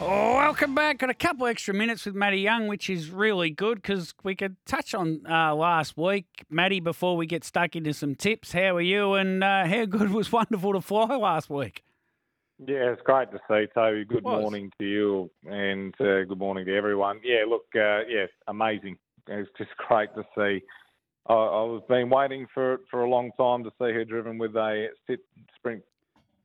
Welcome back. Got a couple extra minutes with Matty Young, which is really good because we could touch on uh, last week. Matty, before we get stuck into some tips, how are you? And uh, how good was Wonderful to Fly last week? Yeah, it's great to see, Toby. Good morning to you and uh, good morning to everyone. Yeah, look, uh, yeah, amazing. It's just great to see. I, I was been waiting for for a long time to see her driven with a sit sprint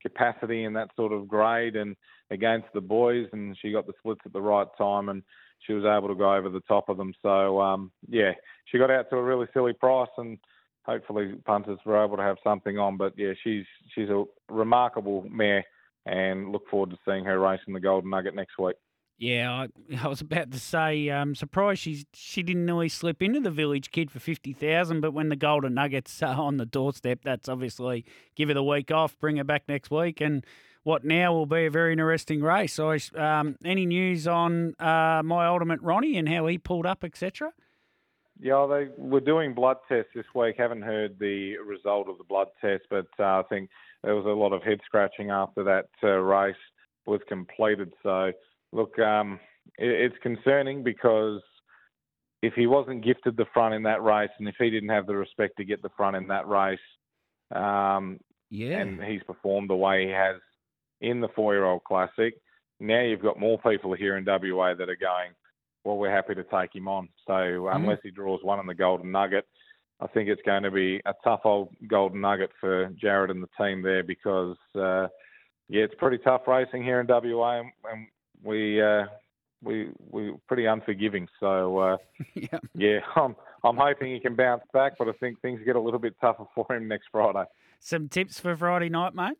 capacity and that sort of grade and against the boys and she got the splits at the right time and she was able to go over the top of them. So um, yeah, she got out to a really silly price and hopefully punters were able to have something on. But yeah, she's she's a remarkable mare and look forward to seeing her race in the Golden Nugget next week. Yeah, I, I was about to say, um, surprised she's she didn't nearly slip into the Village Kid for fifty thousand, but when the Golden Nuggets are on the doorstep, that's obviously give her the week off, bring her back next week, and what now will be a very interesting race. So, um, any news on uh, my ultimate Ronnie and how he pulled up, etc. Yeah, they were doing blood tests this week. Haven't heard the result of the blood test, but uh, I think there was a lot of head scratching after that uh, race was completed. So, look, um, it, it's concerning because if he wasn't gifted the front in that race, and if he didn't have the respect to get the front in that race, um, Yeah, and he's performed the way he has in the four-year-old classic, now you've got more people here in WA that are going, well, we're happy to take him on. So unless he draws one in the Golden Nugget, I think it's going to be a tough old Golden Nugget for Jared and the team there because, uh, yeah, it's pretty tough racing here in WA, and, and we uh, we we're pretty unforgiving. So uh, yeah. yeah, I'm I'm hoping he can bounce back, but I think things get a little bit tougher for him next Friday. Some tips for Friday night, mate.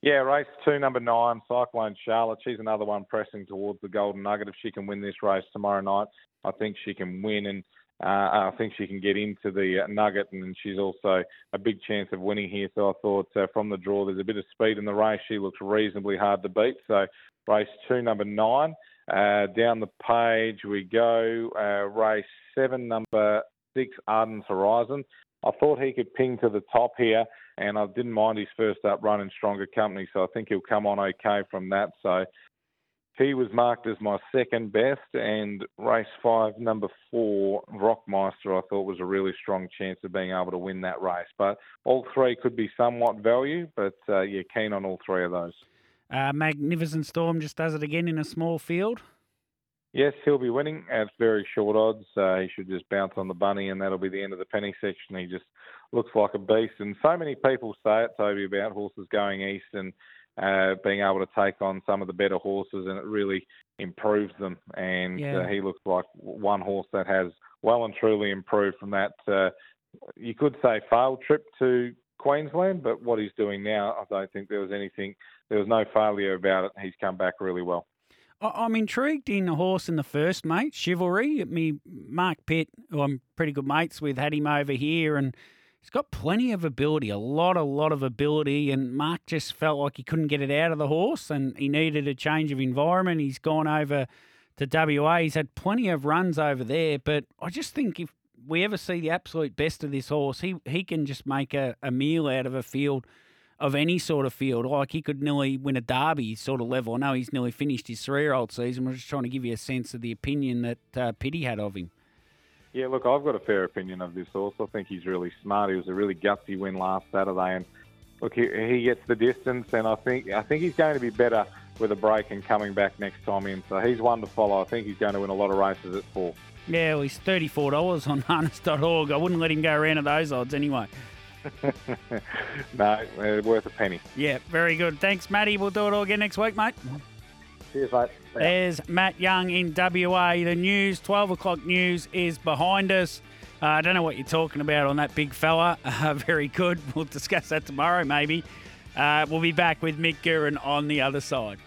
Yeah, race two, number nine, Cyclone Charlotte. She's another one pressing towards the Golden Nugget. If she can win this race tomorrow night, I think she can win, and uh, I think she can get into the Nugget, and she's also a big chance of winning here. So I thought uh, from the draw, there's a bit of speed in the race. She looks reasonably hard to beat. So race two, number nine. Uh, down the page we go. Uh, race seven, number six, Arden's Horizon. I thought he could ping to the top here, and I didn't mind his first up run in stronger company, so I think he'll come on okay from that. So he was marked as my second best, and race five, number four, Rockmeister, I thought was a really strong chance of being able to win that race. But all three could be somewhat value, but uh, yeah, keen on all three of those. Uh, Magnificent Storm just does it again in a small field. Yes, he'll be winning at very short odds. Uh, he should just bounce on the bunny, and that'll be the end of the penny section. He just looks like a beast, and so many people say it, Toby, about horses going east and uh, being able to take on some of the better horses, and it really improves them. And Yeah. uh, he looks like one horse that has well and truly improved from that. Uh, you could say failed trip to Queensland, but what he's doing now, I don't think there was anything. There was no failure about it. He's come back really well. I- I'm intrigued in the horse in the first, mate. Chivalry. Me, Mark Pitt, who I'm pretty good mates with, had him over here, and he's got plenty of ability, a lot, a lot of ability. And Mark just felt like he couldn't get it out of the horse, and he needed a change of environment. He's gone over to WA. He's had plenty of runs over there, but I just think if we ever see the absolute best of this horse, he he can just make a, a meal out of a field of any sort of field. Like he could nearly win a derby sort of level. I know he's nearly finished his three year old season. We're just trying to give you a sense of the opinion that uh, Pitty had of him. Yeah, look, I've got a fair opinion of this horse. I think he's really smart. He was a really gutsy win last Saturday, and look, he, he gets the distance, and I think I think he's going to be better with a break and coming back next time in. So he's one to follow. I think he's going to win a lot of races at four. Yeah, well, he's thirty four dollars on harness.org. I wouldn't let him go around at those odds anyway. no, uh, worth a penny. Yeah, very good. Thanks, Matty. We'll do it all again next week, mate. Cheers, mate. There's Matt Young in WA. The news, 12 o'clock news, is behind us. Uh, I don't know what you're talking about on that big fella. Uh, very good. We'll discuss that tomorrow, maybe. Uh, we'll be back with Mick Guerin on the other side.